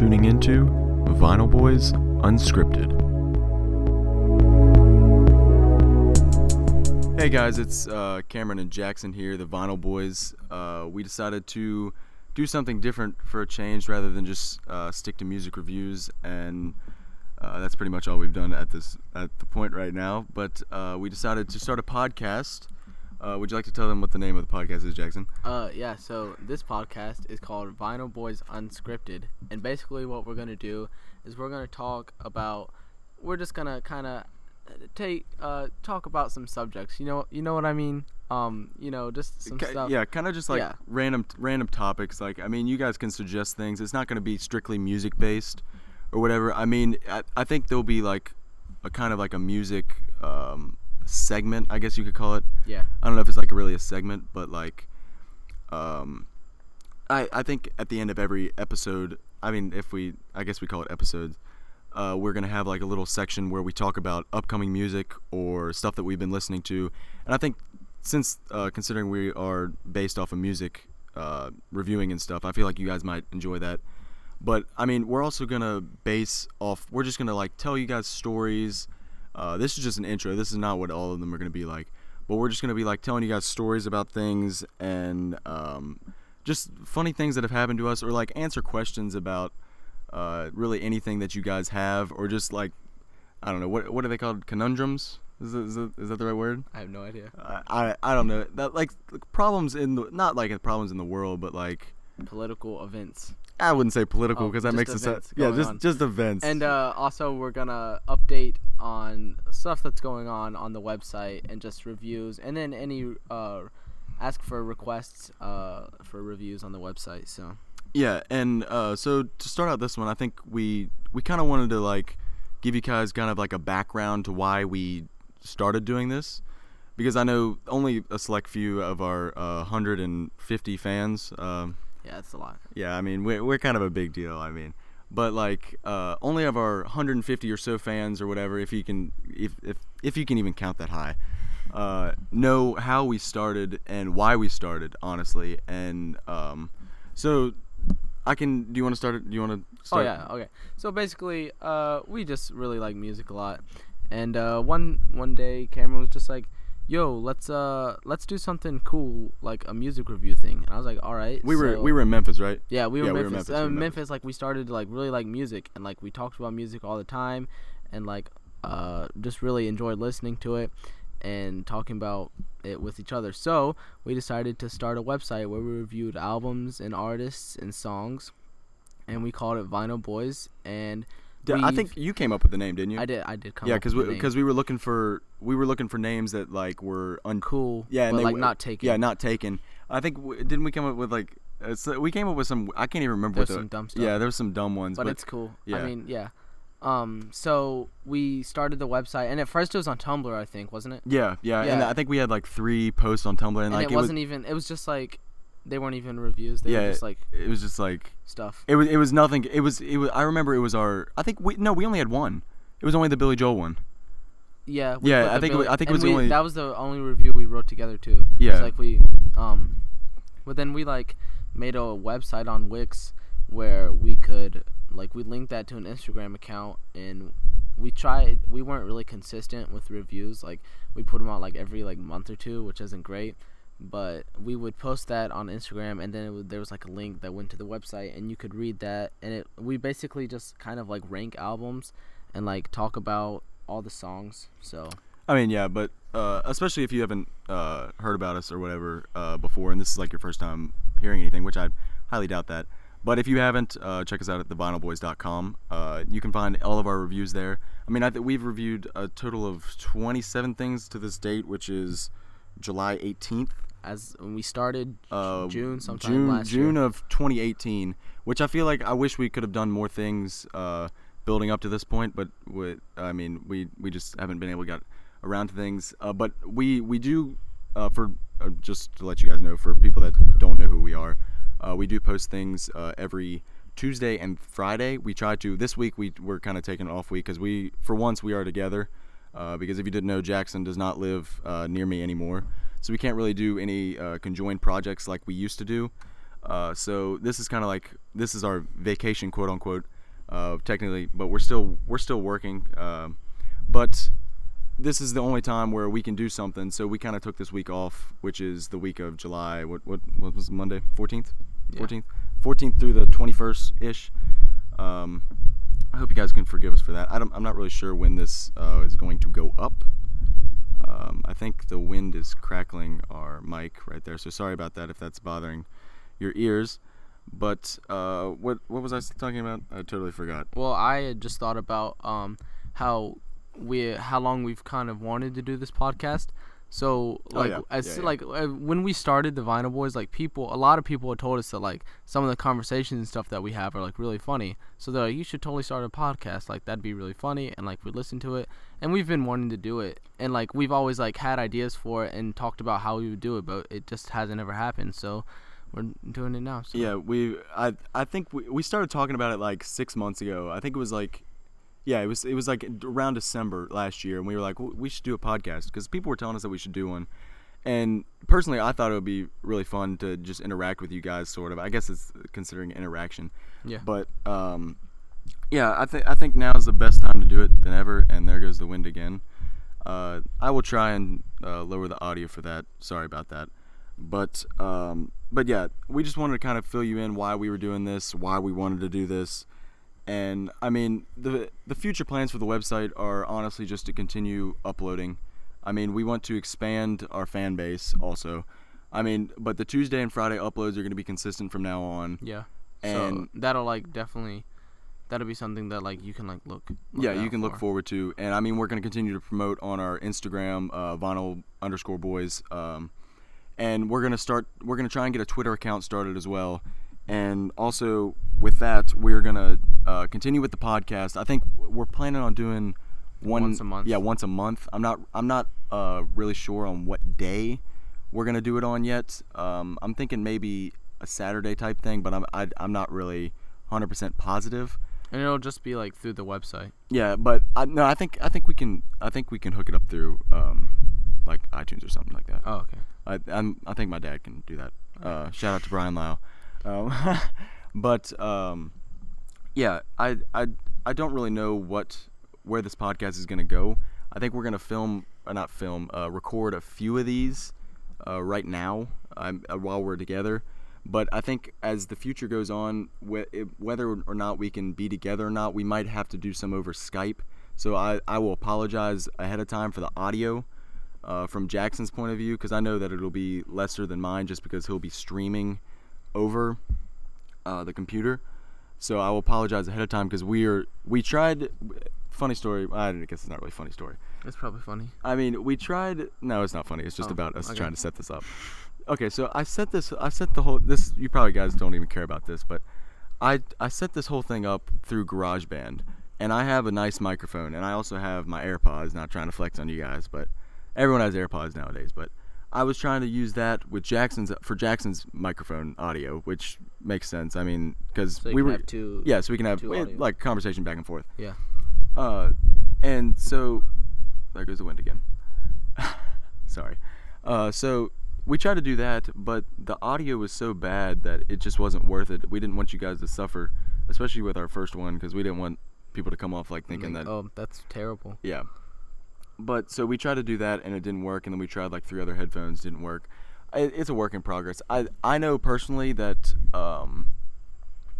tuning into Vinyl Boys Unscripted. Hey guys, it's uh, Cameron and Jackson here, the Vinyl Boys. Uh, we decided to do something different for a change rather than just uh, stick to music reviews, and uh, that's pretty much all we've done at this at the point right now. But uh, we decided to start a podcast. Uh, would you like to tell them what the name of the podcast is, Jackson? Uh, yeah. So this podcast is called Vinyl Boys Unscripted, and basically what we're gonna do is we're gonna talk about. We're just gonna kind of take uh talk about some subjects. You know, you know what I mean. Um, you know, just some Ki- stuff. Yeah, kind of just like Yeah. random random topics. Like, I mean, you guys can suggest things. It's not going to be strictly music based or whatever. I mean, I, I think there'll be like a kind of like a music um, segment, I guess you could call it. Yeah. I don't know if it's like really a segment, but like, um, I I think at the end of every episode, I mean, if we, I guess we call it episodes. Uh, we're gonna have like a little section where we talk about upcoming music or stuff that we've been listening to, and I think since uh, considering we are based off of music uh, reviewing and stuff, I feel like you guys might enjoy that. But I mean, we're also gonna base off. We're just gonna like tell you guys stories. Uh, this is just an intro. This is not what all of them are gonna be like. But we're just gonna be like telling you guys stories about things and um, just funny things that have happened to us, or like answer questions about uh, really anything that you guys have, or just like I don't know what what are they called conundrums? Is that, is that, is that the right word? I have no idea. I, I I don't know that like problems in the not like problems in the world, but like Political events. I wouldn't say political Oh, because that makes events yeah just on. just events And uh, also, we're gonna update on stuff that's going on on the website and just reviews, and then any uh, ask for requests uh, for reviews on the website. So yeah and uh, so to start out this one I think we we kind of wanted to like give you guys kind of like a background to why we started doing this because I know only a select few of our uh, 150 fans um, yeah, it's a lot. Yeah, I mean, we're, we're kind of a big deal. I mean, but like, uh, only of our 150 or so fans or whatever, if you can, if if if you can even count that high, uh, know how we started and why we started, honestly. And um, so, I can. Do you want to start? it? Do you want to Oh start? yeah, okay. So basically, uh, we just really like music a lot, and uh, one one day Cameron was just like, "Yo, let's uh let's do something cool like a music review thing." And I was like, "All right." We were we were in Memphis, right? Yeah, we were Yeah, we were Memphis. Memphis, we Uh, were Memphis. Memphis. like we started to like really like music, and like we talked about music all the time, and like uh just really enjoyed listening to it and talking about it with each other. So we decided to start a website where we reviewed albums and artists and songs, and we called it Vinyl Boys. And D- I think you came up with the name, didn't you? I did I did come Yeah, up because with we the name. because we were looking for we were looking for names that like were uncool. Yeah, and they like w- not taken. Yeah, not taken. I think didn't we come up with like uh, so we came up with some I can't even remember There's what the some dumb stuff. yeah there was some dumb ones but, but, it's cool. yeah. I mean, yeah. Um, so we started the website, and at first it was on Tumblr, I think, wasn't it? yeah, yeah and I think we had like three posts on Tumblr and, And, like it, wasn't even. It was just like they weren't even reviews. They Yeah, were just like it was just like stuff. it was it was nothing it was it was I remember it was our I think we no we only had one it was only the Billy Joel one Yeah. we Yeah, I think it Billy- wa- I think it was the we- only- That was the only review we wrote together too. Yeah. Like we, um, but then we like made a website on Wix where we could like we linked that to an Instagram account and we tried. We weren't really consistent with reviews. Like we put them out like every like month or two, which isn't great. But we would post that on Instagram, and then there was like a link that went to the website, and you could read that. And it we basically just kind of like rank albums and like talk about all the songs. So I mean yeah but uh, especially if you haven't uh, heard about us or whatever uh, before and this is like your first time hearing anything which I highly doubt that but if you haven't uh, check us out at thevinylboys.com uh, you can find all of our reviews there I mean I th- we've reviewed a total of 27 things to this date which is July 18th as when we started uh, June sometime June, last June year. of 2018, which I feel like I wish we could have done more things uh, building up to this point, but we, I mean, we we just haven't been able to get around to things. Uh, but we we do uh, for uh, just to let you guys know for people that don't know who we are, uh, we do post things uh, every Tuesday and Friday. We try to. This week we we're kind of taking an off week because we for once we are together. Uh, because if you didn't know, Jackson does not live uh, near me anymore, so we can't really do any uh, conjoined projects like we used to do. Uh, so this is kind of like this is our vacation, quote unquote, uh, technically, but we're still we're still working. Um, but this is the only time where we can do something. So we kind of took this week off, which is the week of July. What what what was it, Monday? Fourteenth. Fourteenth. Fourteenth through the twenty first ish. Um, I hope you guys can forgive us for that. I don't, I'm not really sure when this uh, is going to go up. Um, I think the wind is crackling our mic right there, so sorry about that if that's bothering your ears. But uh, what what was I talking about? I totally forgot. Well, I had just thought about um how we how long we've kind of wanted to do this podcast. So Oh, like yeah. as Yeah, yeah. like uh, when we started the Vinyl Boys, like people, a lot of people had told us that like some of the conversations and stuff that we have are like really funny. So they're like, you should totally start a podcast. Like that'd be really funny, and like we listen to it, and we've been wanting to do it, and like we've always like had ideas for it and talked about how we would do it, but it just hasn't ever happened. So we're doing it now. So. Yeah, we I I think we, we started talking about it like six months ago. I think it was like, yeah, it was it was like around December last year, and we were like, "W- we should do a podcast because people were telling us that we should do one. And personally, I thought it would be really fun to just interact with you guys, sort of. I guess it's considering interaction. Yeah. But um, yeah, I think I think now is the best time to do it than ever. And there goes the wind again. Uh, I will try and uh, lower the audio for that. Sorry about that. But um, but yeah, we just wanted to kind of fill you in why we were doing this, why we wanted to do this, and I mean the the future plans for the website are honestly just to continue uploading. I mean we want to expand our fan base also. I mean, but the Tuesday and Friday uploads are going to be consistent from now on. Yeah. And- so that'll like definitely that'll be something that like you can like look. look yeah, you can look forward to, and I mean we're going to continue to promote on our Instagram, uh, vinyl underscore boys, um, and we're going to start. We're going to try and get a Twitter account started as well, and also with that we're going to uh, continue with the podcast. I think we're planning on doing one Once a month. Yeah, once a month. I'm not. I'm not uh, really sure on what day we're going to do it on yet. Um, I'm thinking maybe a Saturday type thing, but I'm I, I'm not really 100% positive. and it'll just be like through the website. Yeah, but I, no, I think I think we can I think we can hook it up through um, like iTunes or something like that. Oh, okay. I I'm, I think my dad can do that. Uh, shout out to Brian Lau. Um, but um, yeah, I, I I don't really know what where this podcast is gonna go. I think we're gonna film, or not film, uh, record a few of these uh, right now um, uh, while we're together. But I think as the future goes on, wh- it- whether or not we can be together or not, we might have to do some over Skype. So I, I will apologize ahead of time for the audio uh, from Jackson's point of view because I know that it'll be lesser than mine just because he'll be streaming over uh, the computer. So I will apologize ahead of time because we are we tried. Funny story. I guess it's not really a funny story. That's probably funny. I mean, we tried. No, it's not funny. It's just Oh, about us okay. trying to set this up. Okay, so I set this. I set the whole. This you probably guys don't even care about this, but I I set this whole thing up through GarageBand, and I have a nice microphone, and I also have my AirPods. Not trying to flex on you guys, but everyone has AirPods nowadays. But I was trying to use that with Jackson's for Jackson's microphone audio, which makes sense. I mean, because So we can were have two. yeah, so we can have eh, like conversation back and forth. Yeah. Uh, and so there goes the wind again. Sorry. Uh, so we tried to do that, but the audio was so bad that it just wasn't worth it. We didn't want you guys to suffer, especially with our first one, because we didn't want people to come off like thinking Like, that. oh, that's terrible. Yeah. But so we tried to do that and it didn't work, and then we tried like three other headphones, didn't work. It, it's a work in progress. I I know personally that um,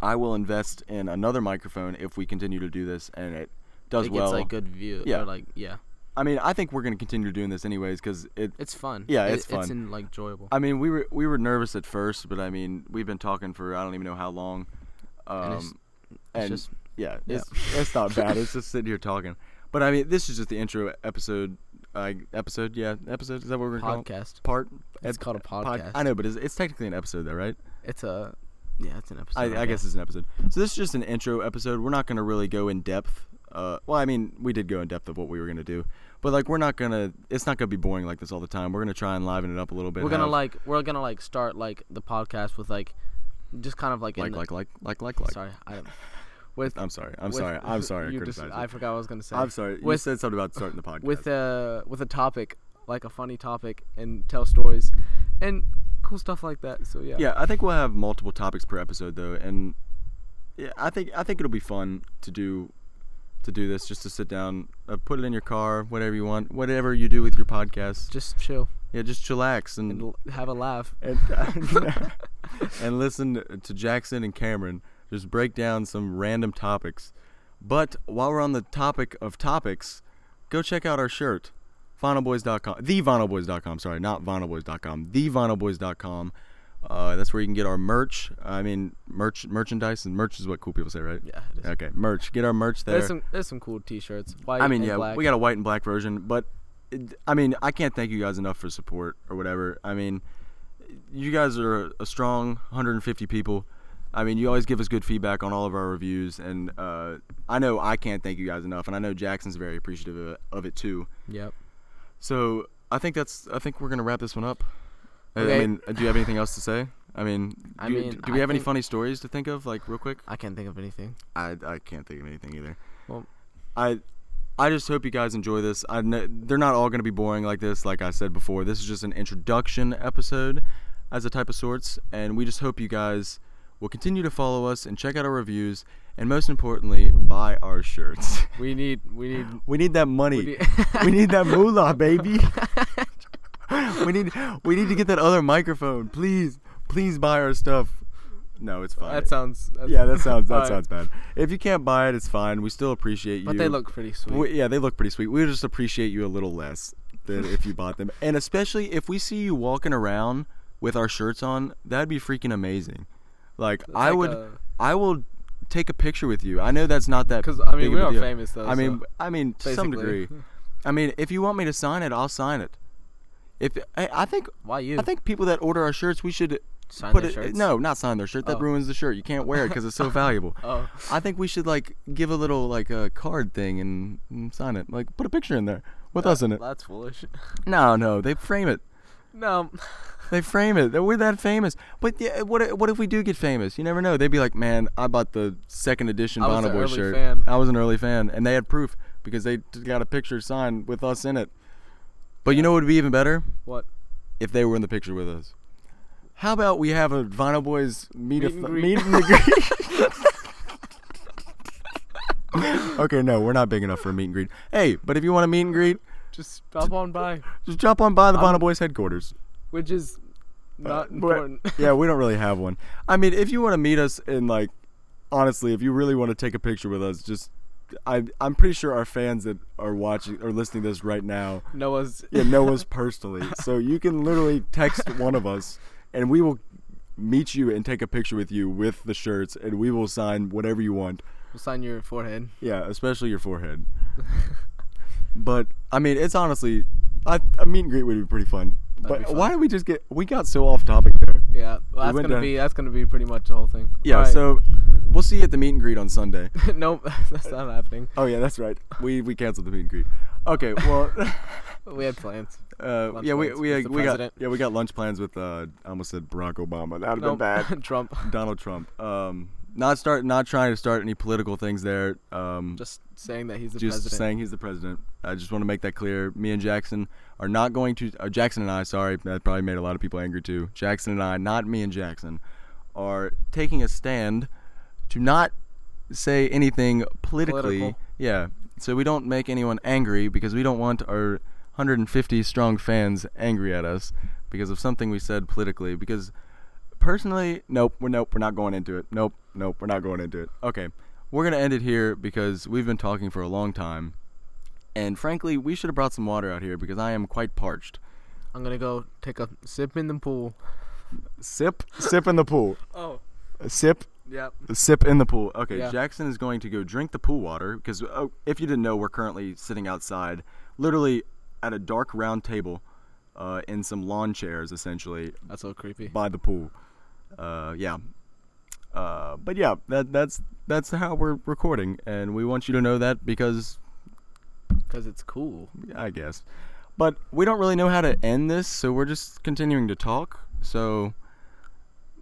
I will invest in another microphone if we continue to do this and it does well. it well. gets like good view. Yeah. Like yeah, I mean, I think we're gonna continue doing this anyways because it. it's fun. Yeah, It- it's fun. It's in, like enjoyable. I mean, we were we were nervous at first, but I mean, we've been talking for I don't even know how long. Um, And it's- it's and just yeah, yeah. it's it's not bad. It's just sitting here talking. But I mean, this is just the intro episode. Uh, episode, yeah, episode. Is that what we're gonna call it? podcast. Part. It's ep- called a pod- podcast. I know, but it's, it's technically an episode, though, right? It's a yeah, it's an episode. I, I guess it's an episode. So this is just an intro episode. We're not gonna really go in depth. Uh, well, I mean, we did go in depth of what we were gonna do, but like, we're not gonna. It's not gonna be boring like this all the time. We're gonna try and liven it up a little bit. we're gonna have- like we're gonna like start like the podcast with like just kind of like in like the- like like like like like. sorry I with I'm sorry. I'm with- sorry. I'm sorry. I just I forgot what I was gonna say. I'm sorry. You With- said something about starting the podcast. with uh with a topic like a funny topic and tell stories and cool stuff like that. So yeah. Yeah, I think we'll have multiple topics per episode though, and yeah, I think I think it'll be fun to do to do this just to sit down, uh, put it in your car, whatever you want, whatever you do with your podcast. Just chill yeah, just chillax and and have a laugh. and, and listen to Jackson and Cameron just break down some random topics. But while we're on the topic of topics, go check out our shirt, vinylboys.com, thevinylboys.com, sorry, not vinylboys.com, thevinylboys.com. Uh, that's where you can get our merch. I mean, merch, merchandise, and merch is what cool people say, right? Yeah. It is. Okay, merch. Get our merch there. There's some there's some cool T-shirts. White I mean, and yeah, black. we got a white and black version, but it, I mean, I can't thank you guys enough for support or whatever. I mean, you guys are a strong 150 people. I mean, you always give us good feedback on all of our reviews, and uh, I know I can't thank you guys enough, and I know Jackson's very appreciative of it, of it too. Yep. So I think that's I think we're gonna wrap this one up. I- I Okay. mean, do you have anything else to say? I mean, I do, mean, do we I have any funny stories to think of, like real quick? I can't think of anything. I, I can't think of anything either. Well- I I just hope you guys enjoy this. I they're not all going to be boring like this. Like I said before, this is just an introduction episode as a type of sorts, and we just hope you guys will continue to follow us and check out our reviews, and most importantly, buy our shirts. We need we need we need that money. We We need- need, that moolah, baby. we need we need to get that other microphone. Please, please buy our stuff. No, it's fine. that sounds yeah, that sounds that sounds bad. If you can't buy it, it's fine. We still appreciate you. But they look pretty sweet. We, yeah, they look pretty sweet. We just appreciate you a little less than if you bought them, and especially if we see you walking around with our shirts on, that'd be freaking amazing. Like It's I like would, a- I will take a picture with you. I know that's not that Because I mean we are deal. famous though. I mean, so I mean to some degree. I mean, if you want me to sign it, I'll sign it. If I, I think Why you? I think people that order our shirts, we should Sign put their it. shirts? No, not sign their shirt. That Oh. ruins the shirt. You can't wear it because it's so valuable. Oh. I think we should like give a little like a card thing and, and sign it. Like put a picture in there with us in it. That's foolish. No, no, they frame it. no. They frame it. We're that famous. But yeah, what if- what if we do get famous? You never know. They'd be like, man, I bought the second edition I was Bono an Boy early shirt. fan." I was an early fan, and they had proof because they got a picture signed with us in it. But you know what would be even better What? if they were in the picture with us. How about we have a Vinyl Boys meet, Meet a and greet. meet and greet? okay, no, we're not big enough for a meet and greet. Hey, but if you want a meet and greet, Just stop on by, just jump on by the Vinyl Boys headquarters. Which is Uh, not but- important. yeah, we don't really have one. I mean, if you want to meet us and like, honestly, if you really want to take a picture with us, just I I'm pretty sure our fans that are watching or listening to this right now, Noah's. yeah, know us personally. So you can literally text one of us, and we will meet you and take a picture with you with the shirts, and we will sign whatever you want. We'll sign your forehead. Yeah, especially your forehead. but I mean, it's honestly, I, a meet and greet would be pretty fun. That'd but why did we just get? We got so off topic there. Yeah, well, that's went gonna down- be that's gonna be pretty much the whole thing. Yeah, Alright. so we'll see you at the meet and greet on Sunday. nope, that's not happening. Oh yeah, that's right. We we canceled the meet and greet. Okay, well, We had plans. uh, Lunch yeah, we we, we got yeah we got lunch plans with uh I almost said Barack Obama. That'd have Nope. been bad. Trump. Donald Trump. Um, not start not trying to start any political things there. Um, Just saying that he's the president. just president. saying he's the president. I just want to make that clear. Me and Jackson are not going to. Uh, Jackson and I, sorry, that probably made a lot of people angry too. Jackson and I, not me and Jackson, are taking a stand to not say anything politically. Political. Yeah, so we don't make anyone angry because we don't want our 150 strong fans angry at us because of something we said politically. Because personally, nope, we're nope, we're not going into it. Nope, nope, we're not going into it. Okay, we're gonna end it here because we've been talking for a long time, and frankly, we should have brought some water out here because I am quite parched. I'm gonna go take a sip in the pool. Sip, sip in the pool. Oh. Sip, Yep. sip in the pool. Okay, Yeah. Jackson is going to go drink the pool water because oh, if you didn't know, we're currently sitting outside, literally at a dark round table, uh, in some lawn chairs, essentially That's so creepy. by the pool. Uh, yeah. Uh, but yeah, that that's that's how we're recording, and we want you to know that because Cause it's cool. I guess. But we don't really know how to end this, so we're just continuing to talk. So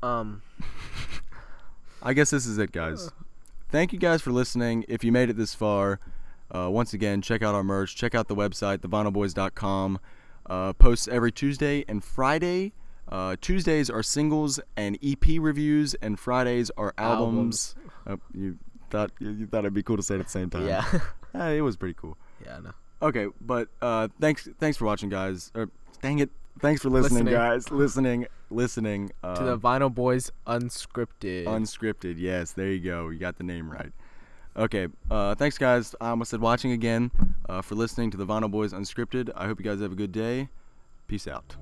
Um. I guess this is it, guys. Thank you guys for listening. If you made it this far, uh, once again, check out our merch. Check out the website, thevinylboys.com. Uh, posts every Tuesday and Friday. Uh, Tuesdays are singles and EP reviews, and Fridays are albums. Uh, you thought you, thought it'd be cool to say it at the same time. Yeah. It was pretty cool. yeah. No. Okay, but uh, thanks thanks for watching, guys. Or dang it, thanks for listening, Listening. guys. Listening, listening. Uh, to the Vinyl Boys Unscripted. unscripted. Yes, there you go. You got the name right. Okay, uh, thanks, guys. I almost said watching again. Uh, for listening to the Vinyl Boys Unscripted. I hope you guys have a good day. Peace out.